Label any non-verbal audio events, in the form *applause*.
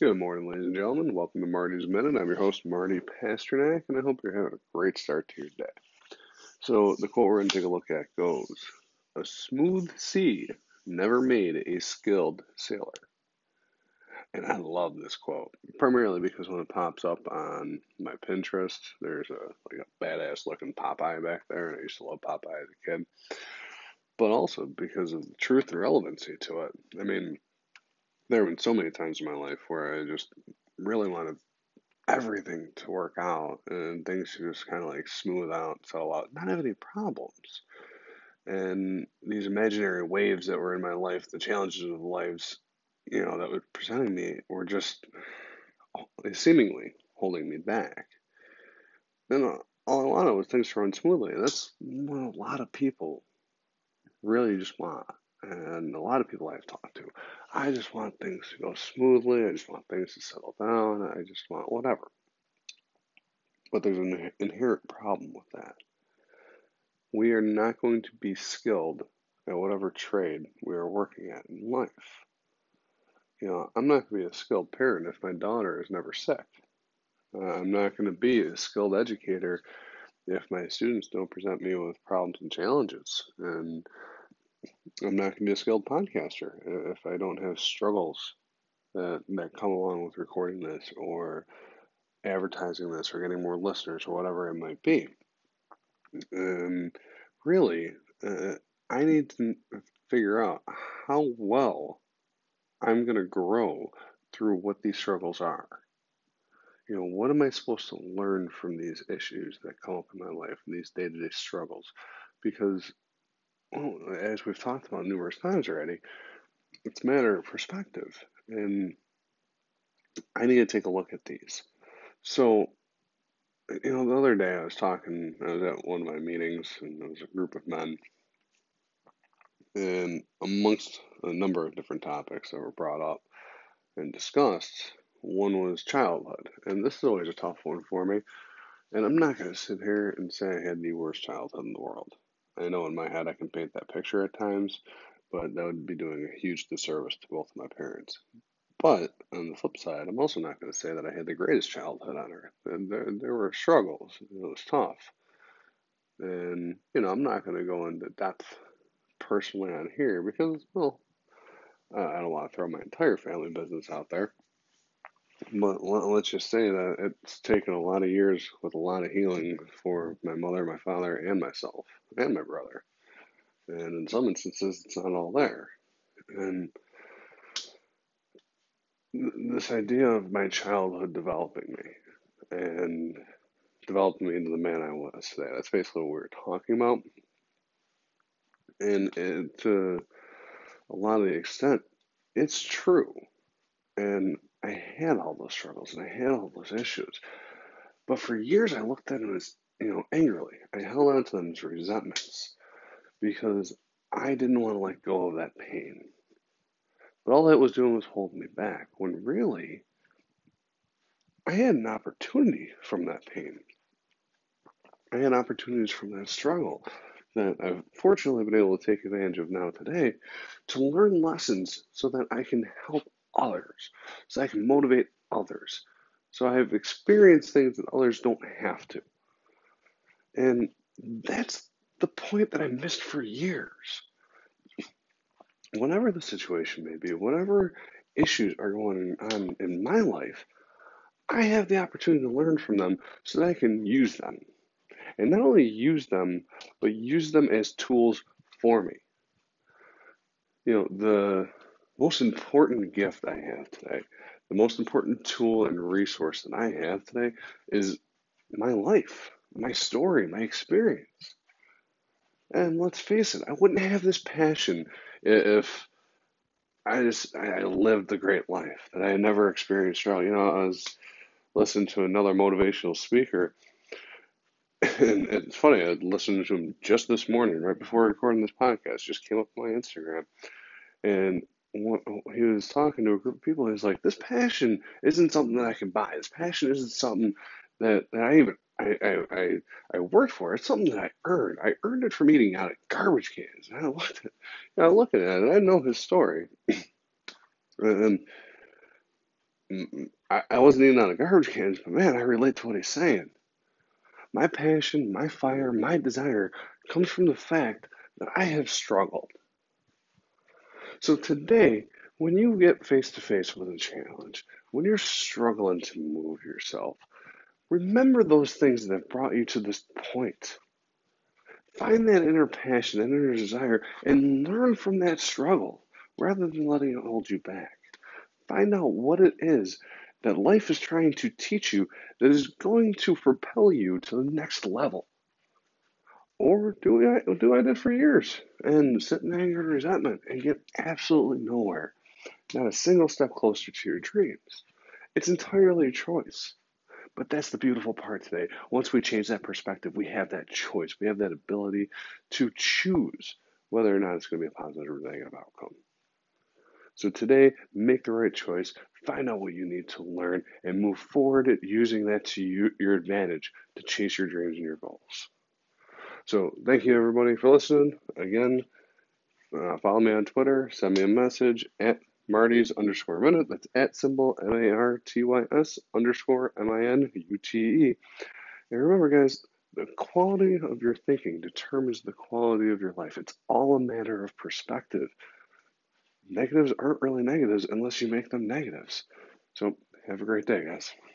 Good morning, ladies and gentlemen. Welcome to Marty's Minute. I'm your host, Marty Pasternak, and I hope you're having a great start to your day. So, the quote we're going to take a look at goes A smooth sea never made a skilled sailor. And I love this quote, primarily because when it pops up on my Pinterest, there's a like a badass looking Popeye back there, and I used to love Popeye as a kid. But also because of the truth and relevancy to it. I mean, there have been so many times in my life where I just really wanted everything to work out and things to just kind of like smooth out, settle out, not have any problems. And these imaginary waves that were in my life, the challenges of lives, you know, that were presenting me were just seemingly holding me back. And all I wanted was things to run smoothly. That's what a lot of people really just want and a lot of people I've talked to, I just want things to go smoothly. I just want things to settle down. I just want whatever. But there's an inherent problem with that. We are not going to be skilled at whatever trade we are working at in life. You know, I'm not going to be a skilled parent if my daughter is never sick. Uh, I'm not going to be a skilled educator if my students don't present me with problems and challenges. And I'm not going to be a skilled podcaster if I don't have struggles that that come along with recording this or advertising this or getting more listeners or whatever it might be. And really, uh, I need to figure out how well I'm going to grow through what these struggles are. You know, what am I supposed to learn from these issues that come up in my life these day to day struggles? Because well, as we've talked about numerous times already, it's a matter of perspective. And I need to take a look at these. So, you know, the other day I was talking, I was at one of my meetings, and there was a group of men. And amongst a number of different topics that were brought up and discussed, one was childhood. And this is always a tough one for me. And I'm not going to sit here and say I had the worst childhood in the world. I know in my head I can paint that picture at times, but that would be doing a huge disservice to both of my parents. But on the flip side, I'm also not going to say that I had the greatest childhood on earth. There, there were struggles. It was tough. And, you know, I'm not going to go into depth personally on here because, well, I don't want to throw my entire family business out there. But let's just say that it's taken a lot of years with a lot of healing for my mother, my father, and myself, and my brother. And in some instances, it's not all there. And this idea of my childhood developing me and developing me into the man I was today, that's basically what we are talking about. And to a lot of the extent, it's true. And I had all those struggles and I had all those issues. But for years, I looked at them as, you know, angrily. I held on to them as resentments because I didn't want to let go of that pain. But all that was doing was holding me back when really I had an opportunity from that pain. I had opportunities from that struggle that I've fortunately been able to take advantage of now today to learn lessons so that I can help others, so I can motivate others. So I have experienced things that others don't have to. And that's the point that I missed for years. Whatever the situation may be, whatever issues are going on in my life, I have the opportunity to learn from them so that I can use them. And not only use them, but use them as tools for me. You know, the most important gift I have today, the most important tool and resource that I have today is my life, my story, my experience. And let's face it, I wouldn't have this passion if I just I lived the great life that I had never experienced struggle. You know, I was listening to another motivational speaker, *laughs* and it's funny. I listened to him just this morning, right before recording this podcast. Just came up on my Instagram, and he was talking to a group of people. He's like, "This passion isn't something that I can buy. This passion isn't something that, that I even I, I I I worked for. It's something that I earned. I earned it from eating out of garbage cans." And I looked at, you know, looking at it, and I know his story, *clears throat* and mm, I, I wasn't eating out of garbage cans, but man, I relate to what he's saying. My passion, my fire, my desire comes from the fact that I have struggled. So today, when you get face to face with a challenge, when you're struggling to move yourself, remember those things that brought you to this point. Find that inner passion, that inner desire, and learn from that struggle rather than letting it hold you back. Find out what it is that life is trying to teach you that is going to propel you to the next level. Or do I do I did for years and sit in anger and resentment and get absolutely nowhere, not a single step closer to your dreams. It's entirely a choice. But that's the beautiful part today. Once we change that perspective, we have that choice. We have that ability to choose whether or not it's going to be a positive or negative outcome. So today, make the right choice, find out what you need to learn, and move forward using that to your advantage to chase your dreams and your goals. So thank you everybody for listening. Again, uh, follow me on Twitter, send me a message at Marty's underscore minute. That's at symbol M A R T Y S underscore M I N U T E. And remember, guys, the quality of your thinking determines the quality of your life. It's all a matter of perspective. Negatives aren't really negatives unless you make them negatives. So, have a great day, guys.